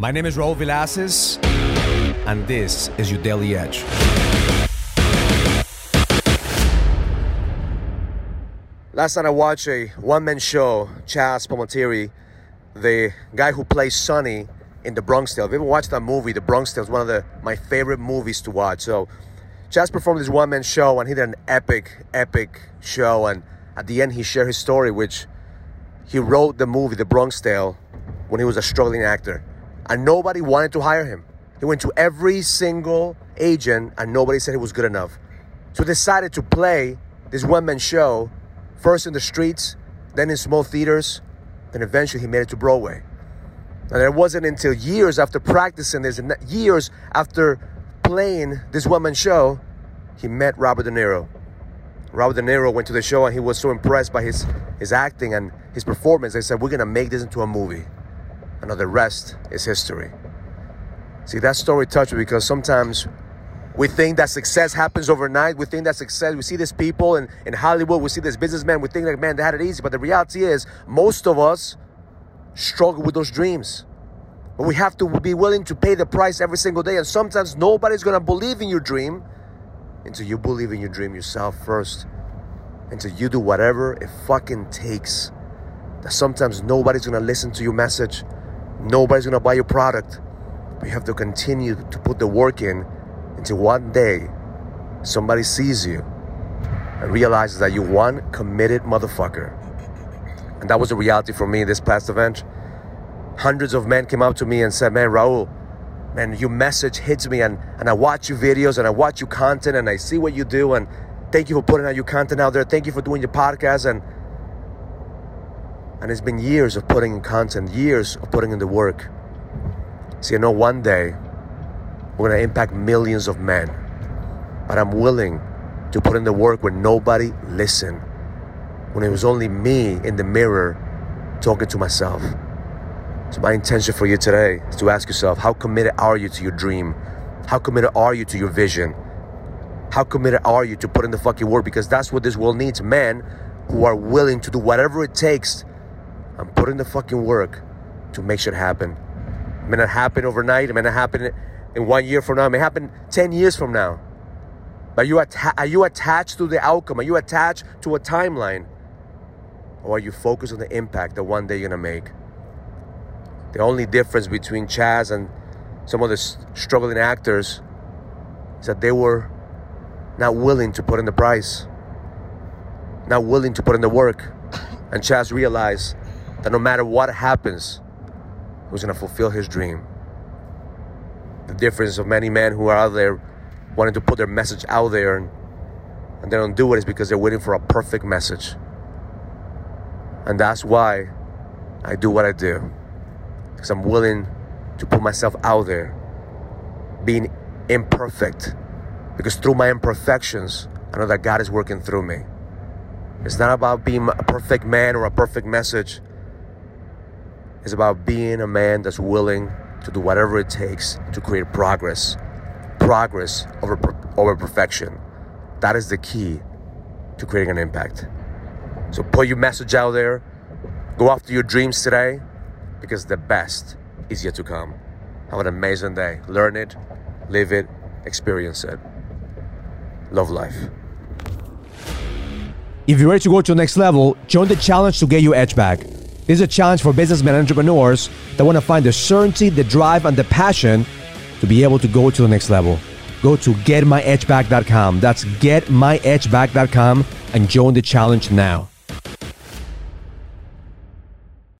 My name is Raul Villacis, and this is your Daily Edge. Last night I watched a one-man show, Chaz Palminteri, the guy who plays Sonny in The Bronx Tale. If you ever watched that movie, The Bronx Tale is one of the, my favorite movies to watch. So Chaz performed this one-man show and he did an epic, epic show. And at the end, he shared his story, which he wrote the movie, The Bronx Tale, when he was a struggling actor and nobody wanted to hire him. He went to every single agent and nobody said he was good enough. So he decided to play this one man show, first in the streets, then in small theaters, then eventually he made it to Broadway. And it wasn't until years after practicing this, years after playing this one man show, he met Robert De Niro. Robert De Niro went to the show and he was so impressed by his, his acting and his performance. They said, We're gonna make this into a movie and the rest is history. See, that story touched me because sometimes we think that success happens overnight. We think that success, we see these people in, in Hollywood, we see this businessmen, we think like, man, they had it easy. But the reality is, most of us struggle with those dreams. But we have to be willing to pay the price every single day. And sometimes nobody's gonna believe in your dream until you believe in your dream yourself first. Until you do whatever it fucking takes. That sometimes nobody's gonna listen to your message Nobody's gonna buy your product. You have to continue to put the work in until one day somebody sees you and realizes that you're one committed motherfucker. And that was the reality for me this past event. Hundreds of men came up to me and said, Man, Raul, man, your message hits me and, and I watch your videos and I watch your content and I see what you do and thank you for putting out your content out there. Thank you for doing your podcast and and it's been years of putting in content, years of putting in the work. See, I know one day we're gonna impact millions of men, but I'm willing to put in the work when nobody listened, when it was only me in the mirror talking to myself. So, my intention for you today is to ask yourself how committed are you to your dream? How committed are you to your vision? How committed are you to put in the fucking work? Because that's what this world needs men who are willing to do whatever it takes I'm putting the fucking work to make shit happen. It may not happen overnight. It may not happen in one year from now. It may happen 10 years from now. But you, atta- are you attached to the outcome? Are you attached to a timeline? Or are you focused on the impact that one day you're gonna make? The only difference between Chaz and some of the struggling actors is that they were not willing to put in the price, not willing to put in the work. And Chaz realized that no matter what happens, he was going to fulfill his dream. The difference of many men who are out there wanting to put their message out there and, and they don't do it is because they're waiting for a perfect message. And that's why I do what I do. Because I'm willing to put myself out there, being imperfect. Because through my imperfections, I know that God is working through me. It's not about being a perfect man or a perfect message is about being a man that's willing to do whatever it takes to create progress. Progress over, over perfection. That is the key to creating an impact. So put your message out there. Go after your dreams today because the best is yet to come. Have an amazing day. Learn it, live it, experience it. Love life. If you're ready to go to the next level, join the challenge to get your edge back. This is a challenge for businessmen and entrepreneurs that want to find the certainty, the drive, and the passion to be able to go to the next level. Go to getmyedgeback.com. That's getmyedgeback.com and join the challenge now.